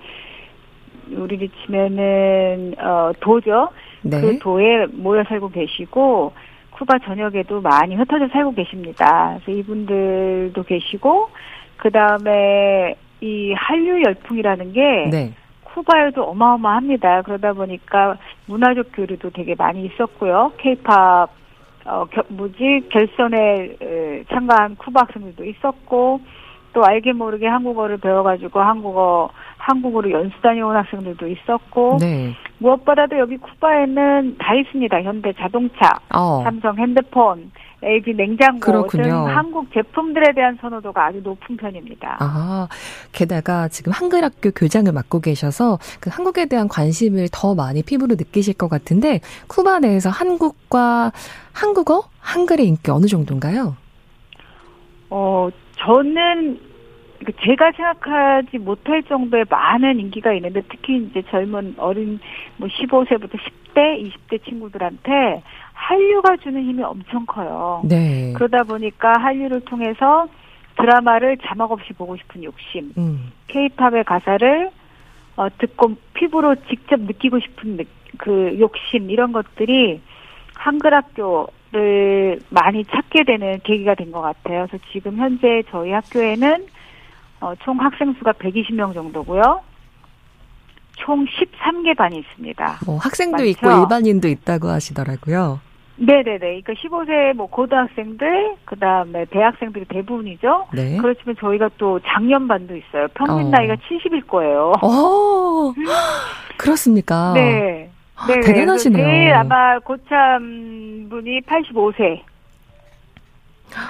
우리 치면은 어 도죠. 네. 그 도에 모여 살고 계시고 쿠바 전역에도 많이 흩어져 살고 계십니다. 그래서 이분들도 계시고 그 다음에 이 한류 열풍이라는 게 네. 쿠바에도 어마어마합니다. 그러다 보니까 문화적 교류도 되게 많이 있었고요. 케이팝 어, 겨, 뭐지 결선에 에, 참가한 쿠바 학생들도 있었고 또 알게 모르게 한국어를 배워가지고 한국어 한국으로 연수 다녀온 학생들도 있었고 네. 무엇보다도 여기 쿠바에는 다 있습니다. 현대 자동차, 어. 삼성 핸드폰, LG 냉장고. 등 한국 제품들에 대한 선호도가 아주 높은 편입니다. 아, 게다가 지금 한글 학교 교장을 맡고 계셔서 그 한국에 대한 관심을 더 많이 피부로 느끼실 것 같은데 쿠바 내에서 한국과 한국어, 한글의 인기 어느 정도인가요? 어, 저는 그 제가 생각하지 못할 정도의 많은 인기가 있는데 특히 이제 젊은 어린 뭐 15세부터 10대, 20대 친구들한테 한류가 주는 힘이 엄청 커요. 네. 그러다 보니까 한류를 통해서 드라마를 자막 없이 보고 싶은 욕심, 음. 케이팝의 가사를 어, 듣고 피부로 직접 느끼고 싶은 그 욕심 이런 것들이 한글학교 를 많이 찾게 되는 계기가 된 것 같아요. 그래서 지금 현재 저희 학교에는 어, 총 학생 수가 120명 정도고요. 총 13개 반이 있습니다. 뭐 학생도 많죠? 있고 일반인도 있다고 하시더라고요. 네네네. 그러니까 15세 뭐 고등학생들, 그 다음에 대학생들이 대부분이죠. 네. 그렇지만 저희가 또 작년 반도 있어요. 평균 어. 나이가 70일 거예요. 어, [gasps] 그렇습니까? 네. 네. 대단하시네요. 제일 아마 고참 분이 85세.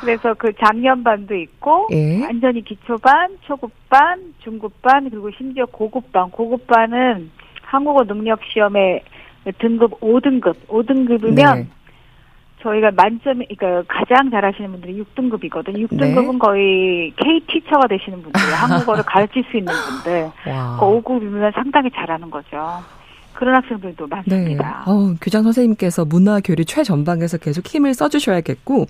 그래서 그 작년반도 있고 예. 완전히 기초반, 초급반, 중급반 그리고 심지어 고급반. 고급반은 한국어 능력 시험에 등급 5등급, 5등급이면 네. 저희가 만점, 그러니까 가장 잘하시는 분들이 6등급이거든요. 6등급은 네. 거의 K 티처가 되시는 분들, 한국어를 [laughs] 가르칠 수 있는 분들. 와. 그 5급이면 상당히 잘하는 거죠. 그런 학생들도 많습니다. 네. 어, 교장 선생님께서 문화 교류 최전방에서 계속 힘을 써주셔야겠고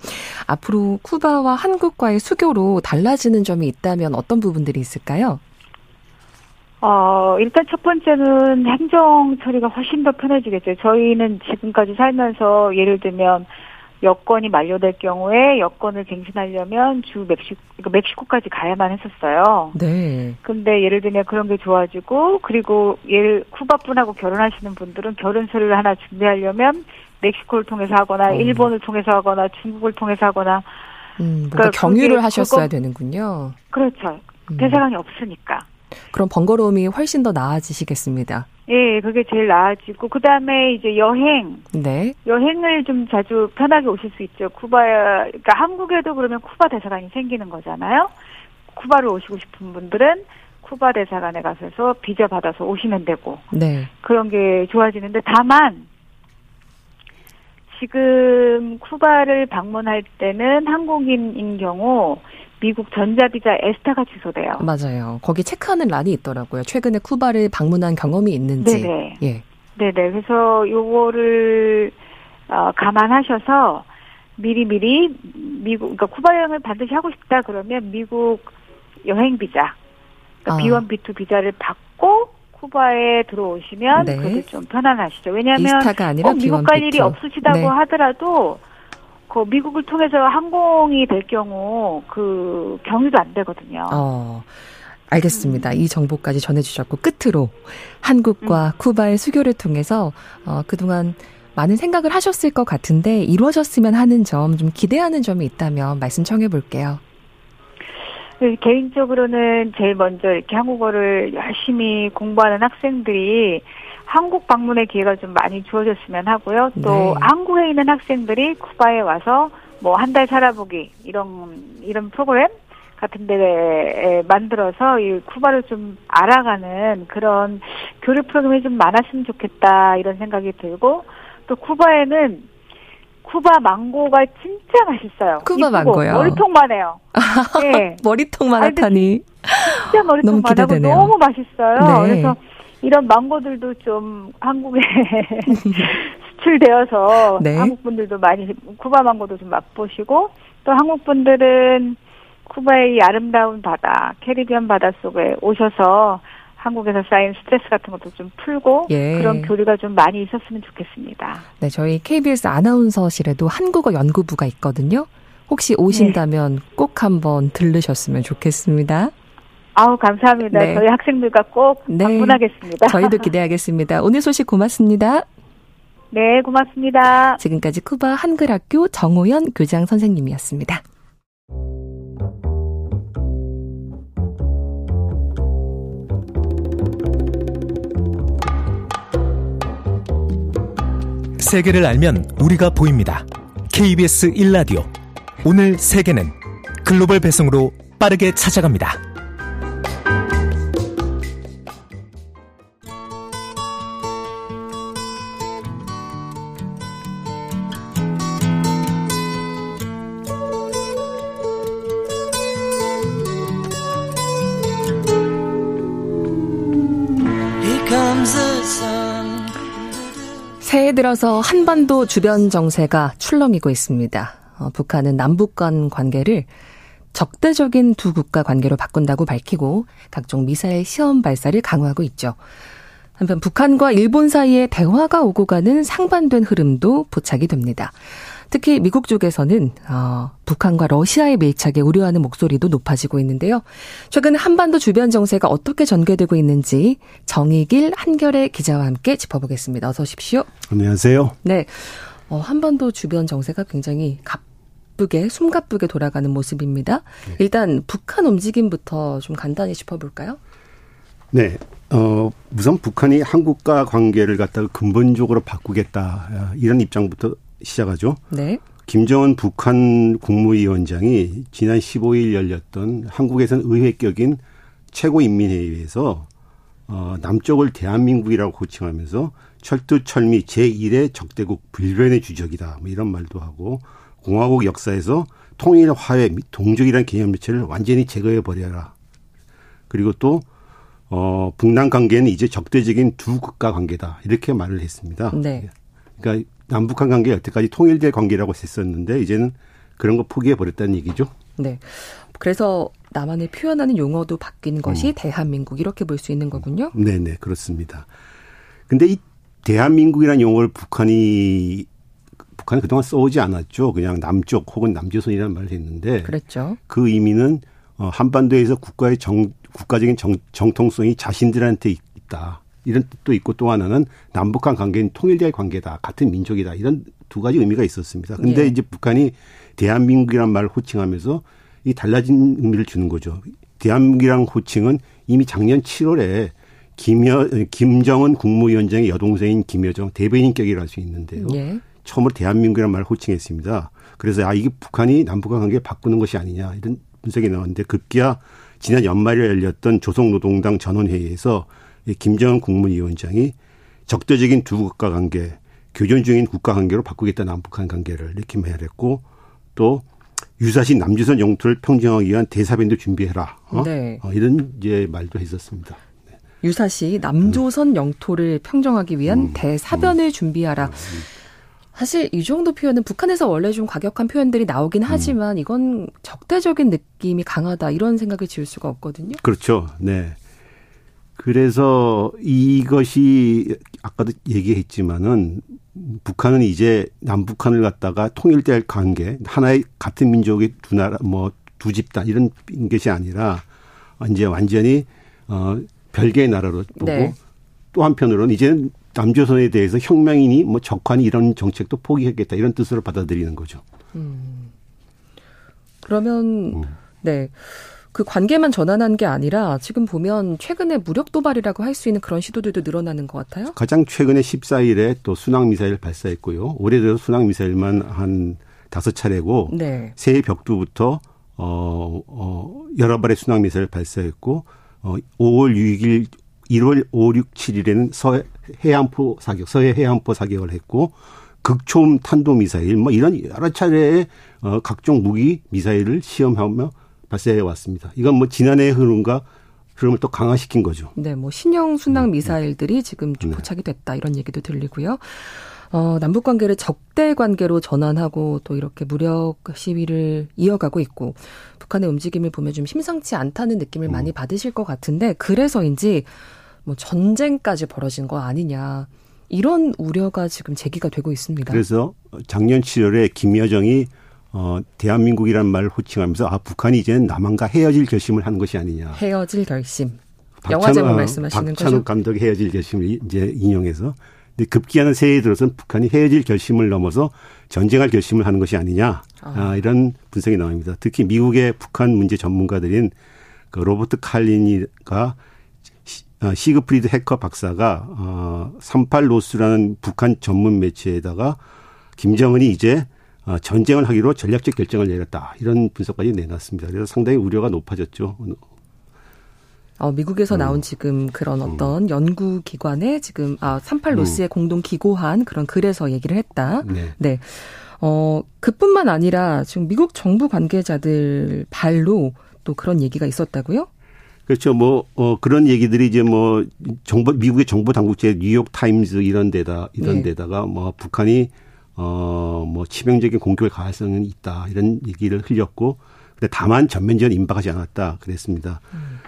앞으로 쿠바와 한국과의 수교로 달라지는 점이 있다면 어떤 부분들이 있을까요? 어, 일단 첫 번째는 행정 처리가 훨씬 더 편해지겠죠. 저희는 지금까지 살면서 예를 들면 여권이 만료될 경우에 여권을 갱신하려면 주 멕시코, 그러니까 멕시코까지 가야만 했었어요. 네. 근데 예를 들면 그런 게 좋아지고, 그리고 예를, 쿠바 분하고 결혼하시는 분들은 결혼 서류를 하나 준비하려면 멕시코를 통해서 하거나, 어. 일본을 통해서 하거나, 중국을 통해서 하거나. 음, 그러니까 경유를 하셨어야 그거, 되는군요. 그렇죠. 음. 대사관이 없으니까. 그럼 번거로움이 훨씬 더 나아지시겠습니다. 예, 그게 제일 나아지고 그 다음에 이제 여행. 네. 여행을 좀 자주 편하게 오실 수 있죠. 쿠바, 그러니까 한국에도 그러면 쿠바 대사관이 생기는 거잖아요. 쿠바를 오시고 싶은 분들은 쿠바 대사관에 가서 비자 받아서 오시면 되고. 네. 그런 게 좋아지는데 다만 지금 쿠바를 방문할 때는 한국인인 경우 미국 전자비자 에스타가 취소돼요. 맞아요. 거기 체크하는 란이 있더라고요. 최근에 쿠바를 방문한 경험이 있는지. 네네. 예. 네네. 그래서 요거를 어, 감안하셔서 미리 미리 미국, 그러니까 쿠바 여행을 반드시 하고 싶다 그러면 미국 여행 비자, 그러니까 아. B1, B2 비자를 받고 쿠바에 들어오시면 네. 그게 좀 편안하시죠. 왜냐하면 꼭 미국 갈 일이 없으시다고 네. 하더라도 그 미국을 통해서 항공이 될 경우 그 경유도 안 되거든요. 어. 알겠습니다. 음. 이 정보까지 전해주셨고 끝으로 한국과 음. 쿠바의 수교를 통해서 어, 그동안 많은 생각을 하셨을 것 같은데 이루어졌으면 하는 점, 좀 기대하는 점이 있다면 말씀 청해 볼게요. 그 개인적으로는 제일 먼저 이렇게 한국어를 열심히 공부하는 학생들이 한국 방문의 기회가 좀 많이 주어졌으면 하고요. 또 네. 한국에 있는 학생들이 쿠바에 와서 뭐 한 달 살아보기 이런 이런 프로그램 같은 데에 만들어서 이 쿠바를 좀 알아가는 그런 교류 프로그램이 좀 많았으면 좋겠다 이런 생각이 들고 또 쿠바에는 쿠바 망고가 진짜 맛있어요. 쿠바 망고요. 머리통만 해요. [laughs] 네. 머리통만 하다니. 진짜 머리통만 하고 너무 맛있어요. 네. 그래서 이런 망고들도 좀 한국에 [laughs] 수출되어서 [laughs] 네. 한국 분들도 많이 쿠바 망고도 좀 맛보시고 또 한국 분들은 쿠바의 이 아름다운 바다, 캐리비안 바다 속에 오셔서 한국에서 쌓인 스트레스 같은 것도 좀 풀고 예. 그런 교류가 좀 많이 있었으면 좋겠습니다. 네, 저희 KBS 아나운서실에도 한국어 연구부가 있거든요. 혹시 오신다면 네. 꼭 한번 들르셨으면 좋겠습니다. 아우 감사합니다. 네. 저희 학생들과 꼭 네. 방문하겠습니다. 저희도 [laughs] 기대하겠습니다. 오늘 소식 고맙습니다. 네, 고맙습니다. 지금까지 쿠바 한글학교 정호연 교장 선생님이었습니다. 세계를 알면 우리가 보입니다. KBS 1라디오. 오늘 세계는 글로벌 배송으로 빠르게 찾아갑니다. 들어서 한반도 주변 정세가 출렁이고 있습니다. 어, 북한은 남북 간 관계를 적대적인 두 국가 관계로 바꾼다고 밝히고 각종 미사일 시험 발사를 강화하고 있죠. 한편 북한과 일본 사이에 대화가 오고 가는 상반된 흐름도 포착이 됩니다. 특히 미국 쪽에서는 어, 북한과 러시아의 밀착에 우려하는 목소리도 높아지고 있는데요. 최근 한반도 주변 정세가 어떻게 전개되고 있는지 정의길 한결의 기자와 함께 짚어보겠습니다. 어서 오십시오. 안녕하세요. 네. 어, 한반도 주변 정세가 굉장히 가쁘게 숨가쁘게 돌아가는 모습입니다. 네. 일단 북한 움직임부터 좀 간단히 짚어볼까요? 네. 어, 우선 북한이 한국과 관계를 갖다가 근본적으로 바꾸겠다. 이런 입장부터 시작하죠. 네. 김정은 북한 국무위원장이 지난 15일 열렸던 한국에서는 의회격인 최고인민회의에서 어, 남쪽을 대한민국이라고 호칭하면서 철두철미 제1의 적대국 불변의 주적이다. 뭐 이런 말도 하고 공화국 역사에서 통일 화해 및 동족이라는 개념 자체를 완전히 제거해 버려라. 그리고 또 어, 북남 관계는 이제 적대적인 두 국가 관계다. 이렇게 말을 했습니다. 네. 그러니까 남북한 관계 여태까지 통일될 관계라고 했었는데 이제는 그런 거 포기해 버렸다는 얘기죠. 네. 그래서 남한을 표현하는 용어도 바뀐 것이 음. 대한민국 이렇게 볼 수 있는 거군요. 네, 네, 그렇습니다. 근데 이 대한민국이라는 용어를 북한이 북한이 그동안 써오지 않았죠. 그냥 남쪽 혹은 남조선이라는 말을 했는데 그랬죠. 그 의미는 어, 한반도에서 국가의 정, 국가적인 정, 정통성이 자신들한테 있다. 이런 뜻도 있고 또 하나는 남북한 관계는 통일될 관계다. 같은 민족이다. 이런 두 가지 의미가 있었습니다. 근데 예. 이제 북한이 대한민국이란 말을 호칭하면서 이 달라진 의미를 주는 거죠. 대한민국이란 호칭은 이미 작년 7월에 김여, 김정은 국무위원장의 여동생인 김여정 대변인격이라 할 수 있는데요. 예. 처음으로 대한민국이란 말을 호칭했습니다. 그래서 아, 이게 북한이 남북한 관계를 바꾸는 것이 아니냐 이런 분석이 나왔는데 급기야 지난 연말에 열렸던 조선노동당 전원회의에서 김정은 국무위원장이 적대적인 두 국가 관계, 교전 중인 국가 관계로 바꾸겠다 남북한 관계를 이렇게 말했고 또 유사시 남조선 영토를 평정하기 위한 대사변도 준비해라. 어? 네. 어, 이런 이제 말도 했었습니다. 네. 유사시 남조선 영토를 평정하기 위한 음, 대사변을 음. 준비하라. 음. 사실 이 정도 표현은 북한에서 원래 좀 과격한 표현들이 나오긴 음. 하지만 이건 적대적인 느낌이 강하다 이런 생각을 지을 수가 없거든요. 그렇죠. 네. 그래서 이것이 아까도 얘기했지만은 북한은 이제 남북한을 갖다가 통일될 관계 하나의 같은 민족의 두 나라 뭐 두 집단 이런 것이 아니라 이제 완전히 어 별개의 나라로 보고 네. 또 한편으로는 이제는 남조선에 대해서 혁명이니 뭐 적환이 이런 정책도 포기했겠다 이런 뜻으로 받아들이는 거죠. 음. 그러면 음. 네. 그 관계만 전환한 게 아니라 지금 보면 최근에 무력 도발이라고 할 수 있는 그런 시도들도 늘어나는 것 같아요. 가장 최근에 14일에 또 순항 미사일 발사했고요. 올해 들어 순항 미사일만 한 다섯 차례고 네. 새해 벽두부터 어, 어, 여러 발의 순항 미사일 발사했고 어, 5월 6일 1월 5, 6, 7일에는 서 해안포 사격, 서해 해안포 사격을 했고 극초음 탄도 미사일 뭐 이런 여러 차례의 어 각종 무기 미사일을 시험하며 발사해 왔습니다. 이건 뭐 지난해의 흐름과 흐름을 또 강화시킨 거죠. 네, 뭐 신형 순항 네. 미사일들이 지금 좀 네. 포착이 됐다 이런 얘기도 들리고요. 어, 남북 관계를 적대 관계로 전환하고 또 이렇게 무력 시위를 이어가고 있고 북한의 움직임을 보면 좀 심상치 않다는 느낌을 음. 많이 받으실 것 같은데 그래서인지 뭐 전쟁까지 벌어진 거 아니냐 이런 우려가 지금 제기가 되고 있습니다. 그래서 작년 7월에 김여정이 어, 대한민국이라는 말을 호칭하면서 아 북한이 이제는 남한과 헤어질 결심을 하는 것이 아니냐. 헤어질 결심. 영화 제목 말씀하시는 거죠? 박찬욱 감독의 헤어질 결심을 이제 인용해서 근데 급기야는 새해에 들어서는 북한이 헤어질 결심을 넘어서 전쟁할 결심을 하는 것이 아니냐 아. 아, 이런 분석이 나옵니다. 특히 미국의 북한 문제 전문가들인 그 로버트 칼린과 어, 시그프리드 해커 박사가 어, 38 North라는 북한 전문 매체에다가 김정은이 이제 어, 전쟁을 하기로 전략적 결정을 내렸다. 이런 분석까지 내놨습니다. 그래서 상당히 우려가 높아졌죠. 어, 미국에서 나온 음. 지금 그런 어떤 음. 연구 기관에 지금 아, 38로스에 음. 공동 기고한 그런 글에서 얘기를 했다. 네. 네. 어, 그뿐만 아니라 지금 미국 정부 관계자들 발로 또 그런 얘기가 있었다고요? 그렇죠. 뭐, 어, 그런 얘기들이 이제 뭐, 정부, 미국의 정부 당국제 뉴욕 타임즈 이런 데다, 이런 네. 데다가 뭐, 북한이, 어, 뭐, 치명적인 공격을 가능성이 있다. 이런 얘기를 흘렸고, 근데 다만 전면전 임박하지 않았다. 그랬습니다. 음.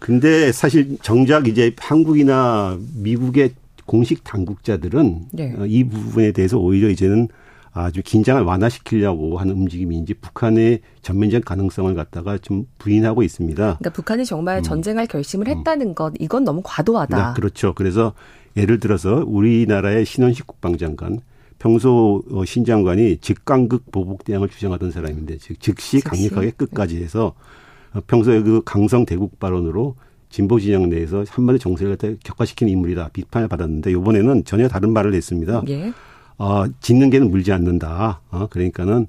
근데 사실 정작 이제 한국이나 미국의 공식 당국자들은 네. 이 부분에 대해서 오히려 이제는 아주 긴장을 완화시키려고 하는 움직임인지 북한의 전면적 가능성을 갖다가 좀 부인하고 있습니다. 그러니까 북한이 정말 음. 전쟁할 결심을 음. 했다는 것 이건 너무 과도하다. 네, 그렇죠. 그래서 예를 들어서 우리나라의 신원식 국방장관 평소 어, 신장관이 직강극 보복 대항을 주장하던 사람인데 즉 즉시 강력하게 끝까지 해서 어, 평소에 그 강성 대국 발언으로 진보 진영 내에서 한마디 정세를 갖다 격화시키는 인물이다 비판을 받았는데 이번에는 전혀 다른 말을 했습니다. 예. 어, 짓는 개는 물지 않는다. 어, 그러니까는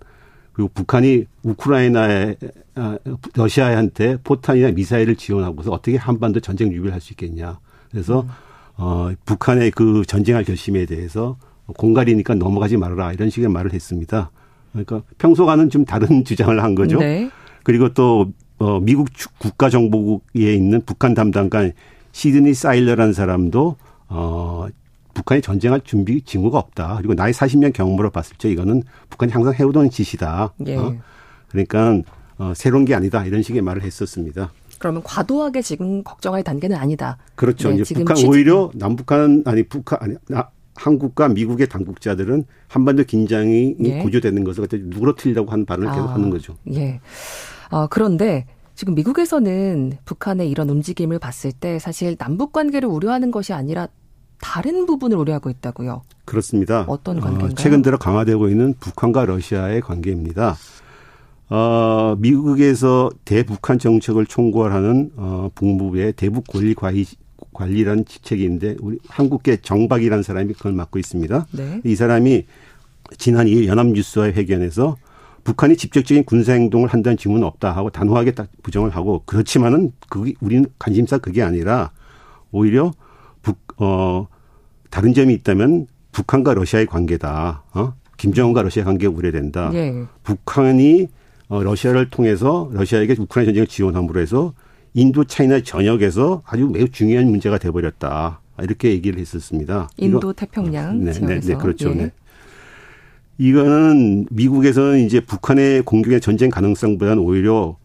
그리고 북한이 우크라이나에 아, 러시아한테 포탄이나 미사일을 지원하고서 어떻게 한반도 전쟁 준비를 할수 있겠냐. 그래서 음. 어, 북한의 그 전쟁할 결심에 대해서 공갈이니까 넘어가지 말아라 이런 식의 말을 했습니다. 그러니까 평소와는 좀 다른 [laughs] 주장을 한 거죠. 네. 그리고 또 어, 미국 국가정보국에 있는 북한 담당관 시드니 사일러라는 사람도 어, 북한이 전쟁할 준비 징후가 없다. 그리고 나의 40년 경험으로 봤을 때 이거는 북한이 항상 해오던 짓이다. 예. 어? 그러니까 어, 새로운 게 아니다. 이런 식의 말을 했었습니다. 그러면 과도하게 지금 걱정할 단계는 아니다. 그렇죠. 네, 이제 북한 취지. 오히려 남북한 아니 북한 아니 나, 한국과 미국의 당국자들은 한반도 긴장이 예. 고조되는 것을 누그러뜨리려고 하는 발언을 아, 계속 하는 거죠. 예. 아, 그런데 지금 미국에서는 북한의 이런 움직임을 봤을 때 사실 남북 관계를 우려하는 것이 아니라 다른 부분을 우려하고 있다고요. 그렇습니다. 어떤 관계인가요? 어, 최근 들어 강화되고 있는 북한과 러시아의 관계입니다. 어, 미국에서 대북한 정책을 총괄하는 어, 북무부의 대북 권리 관리 관리라는 직책이 있는데 우리 한국계 정박이라는 사람이 그걸 맡고 있습니다. 네. 이 사람이 지난 2일 연합뉴스와의 회견에서 북한이 직접적인 군사 행동을 한다는 징후는 없다 하고 단호하게 딱 부정을 하고 그렇지만은 그게 우리는 관심사 그게 아니라 오히려 북, 어, 다른 점이 있다면 북한과 러시아의 관계다. 어? 김정은과 러시아 관계가 우려된다. 예. 북한이 어, 러시아를 통해서 러시아에게 우크라이나 전쟁을 지원함으로 해서 인도 차이나 전역에서 아주 매우 중요한 문제가 돼버렸다. 이렇게 얘기를 했었습니다. 인도 태평양 네, 네, 네, 그렇죠. 예. 네. 이거는 미국에서는 이제 북한의 공격의 전쟁 가능성보다는 오히려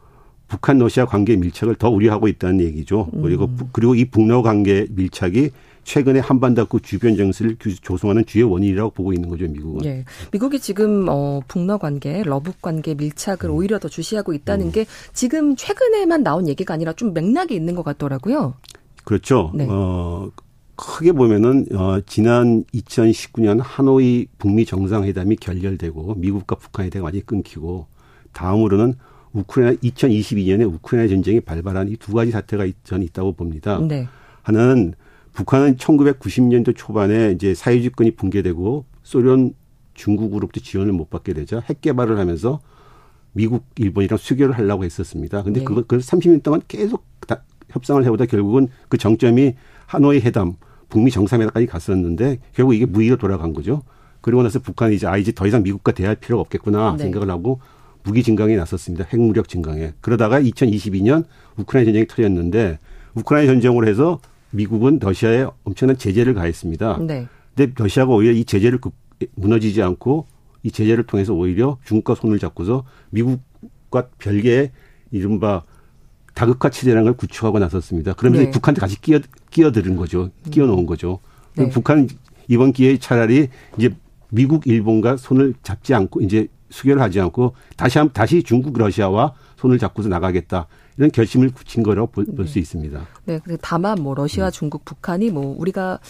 북한 러시아 관계 밀착을 더 우려하고 있다는 얘기죠. 그리고 음. 그리고 이 북러 관계 밀착이 최근에 한반도그 주변 정세를 조성하는 주요 원인이라고 보고 있는 거죠, 미국은. 예. 미국이 지금 어 북러 관계, 러북 관계 밀착을 음. 오히려 더 주시하고 있다는 음. 게 지금 최근에만 나온 얘기가 아니라 좀 맥락이 있는 것 같더라고요. 그렇죠. 네. 어 크게 보면은 어 지난 2019년 하노이 북미 정상회담이 결렬되고 미국과 북한의 대화가 완전히 끊기고 다음으로는 우크라이나 2022년에 우크라이나 전쟁이 발발한 이 두 가지 사태가 저는 있다고 봅니다. 네. 하나는 북한은 1990년도 초반에 이제 사회주권이 붕괴되고 소련 중국으로부터 지원을 못 받게 되죠. 핵 개발을 하면서 미국, 일본이랑 수교를 하려고 했었습니다. 근데 네. 그거, 그 30년 동안 계속 다 협상을 해보다 결국은 그 정점이 하노이 회담, 북미 정상회담까지 갔었는데 결국 이게 무의로 돌아간 거죠. 그리고 나서 북한이 이제 아, 이제 더 이상 미국과 대할 필요가 없겠구나 네. 생각을 하고 무기 증강에 나섰습니다. 핵무력 증강에. 그러다가 2022년 우크라이나 전쟁이 터졌는데 우크라이나 전쟁으로 해서 미국은 러시아에 엄청난 제재를 가했습니다. 네. 근데 러시아가 오히려 이 제재를 무너지지 않고 이 제재를 통해서 오히려 중국과 손을 잡고서 미국과 별개의 이른바 다극화 체제라는 걸 구축하고 나섰습니다. 그러면서 네. 북한테 같이 끼어 끼어드는 거죠. 끼어 놓은 거죠. 네. 북한은 이번 기회에 차라리 이제 미국, 일본과 손을 잡지 않고 이제 수교를 하지 않고 다시 한 다시 중국, 러시아와 손을 잡고서 나가겠다. 이런 결심을 굳힌 거라고 볼수 네. 있습니다. 네. 다만 뭐 러시아, 음. 중국, 북한이 뭐 우리가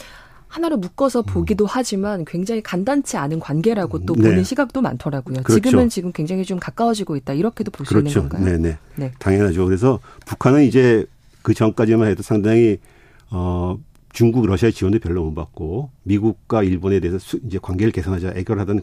하나로 묶어서 음. 보기도 하지만 굉장히 간단치 않은 관계라고 또 네. 보는 시각도 많더라고요. 그렇죠. 지금은 지금 굉장히 좀 가까워지고 있다. 이렇게도 볼수 그렇죠. 있는 건가요? 네네. 네. 당연하죠. 그래서 북한은 이제 그 전까지만 해도 상당히 어 중국, 러시아 지원도 별로 못 받고 미국과 일본에 대해서 수, 이제 관계를 개선하자 애결하던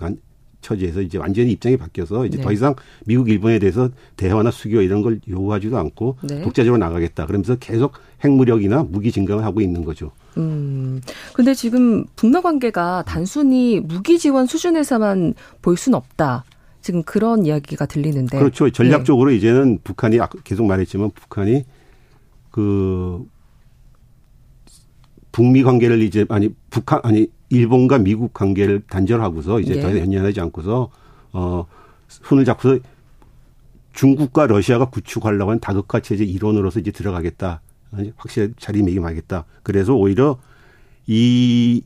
처지에서 이제 완전히 입장이 바뀌어서 이제 네. 더 이상 미국, 일본에 대해서 대화나 수교 이런 걸 요구하지도 않고 네. 독자적으로 나가겠다. 그러면서 계속 핵무력이나 무기 증강을 하고 있는 거죠. 음. 근데 지금 북러 관계가 단순히 무기 지원 수준에서만 볼 수는 없다. 지금 그런 이야기가 들리는데. 그렇죠. 전략적으로 네. 이제는 북한이 계속 말했지만 북한이 그 북미 관계를 이제 아니 북한 아니 일본과 미국 관계를 단절하고서 이제 예. 더 연연하지 않고서 어 손을 잡고서 중국과 러시아가 구축하려고 하는 다극화 체제 이론으로서 이제 들어가겠다. 확실히 자리매김하겠다. 그래서 오히려 이,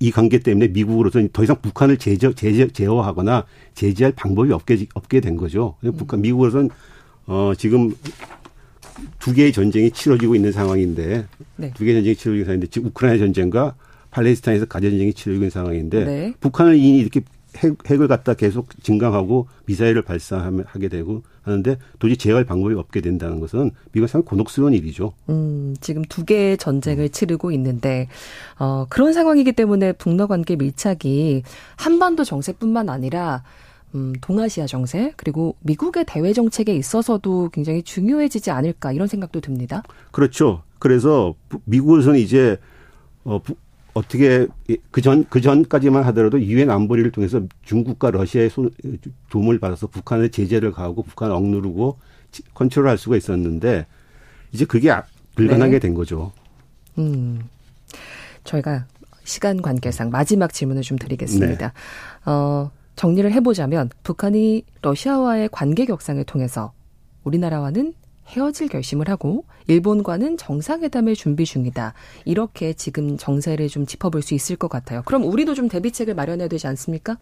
이 관계 때문에 미국으로서는 더 이상 북한을 제재, 제재, 제어하거나 제재할 방법이 없게, 없게 된 거죠. 북한, 미국으로서는 어, 지금 두 개의 전쟁이 치러지고 있는 상황인데 네. 두 개의 전쟁이 치러지고 있는 상황인데 지금 우크라이나 전쟁과 팔레스타인에서 가전 전쟁이 치러지고 있는 상황인데 네. 북한은 이미 이렇게 핵, 핵을 갖다 계속 증강하고 미사일을 발사하게 되고 하는데 도저히 제어할 방법이 없게 된다는 것은 미국은 상당히 곤혹스러운 일이죠. 음, 지금 두 개의 전쟁을 음. 치르고 있는데 어, 그런 상황이기 때문에 북러 관계 밀착이 한반도 정세뿐만 아니라 음, 동아시아 정세 그리고 미국의 대외 정책에 있어서도 굉장히 중요해지지 않을까 이런 생각도 듭니다. 그렇죠. 그래서 미국에서는 이제 어, 어떻게 그전 그 전까지만 하더라도 유엔 안보리를 통해서 중국과 러시아의 손, 도움을 받아서 북한의 제재를 가하고 북한을 억누르고 컨트롤할 수가 있었는데 이제 그게 아, 불가능하게 네. 된 거죠. 음. 저희가 시간 관계상 마지막 질문을 좀 드리겠습니다. 네. 어, 정리를 해보자면 북한이 러시아와의 관계 격상을 통해서 우리나라와는 헤어질 결심을 하고 일본과는 정상회담을 준비 중이다. 이렇게 지금 정세를 좀 짚어볼 수 있을 것 같아요. 그럼 우리도 좀 대비책을 마련해야 되지 않습니까?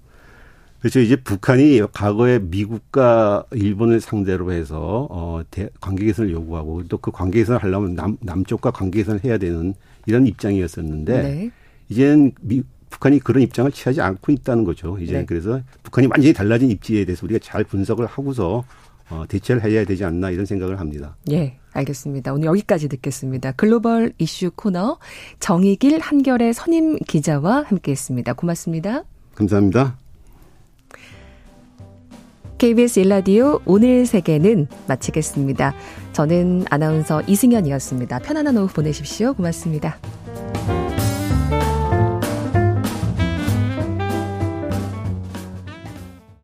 그렇죠. 이제 북한이 과거에 미국과 일본을 상대로 해서 어 대, 관계 개선을 요구하고 또 그 관계 개선을 하려면 남 남쪽과 관계 개선을 해야 되는 이런 입장이었었는데 네. 이제는 미, 북한이 그런 입장을 취하지 않고 있다는 거죠. 이제 네. 그래서 북한이 완전히 달라진 입지에 대해서 우리가 잘 분석을 하고서 어, 대처를 해야 되지 않나 이런 생각을 합니다. 예, 알겠습니다. 오늘 여기까지 듣겠습니다. 글로벌 이슈 코너 정의길 한결의 선임 기자와 함께했습니다. 고맙습니다. 감사합니다. KBS 일라디오 오늘 세계는 마치겠습니다. 저는 아나운서 이승현이었습니다. 편안한 오후 보내십시오. 고맙습니다.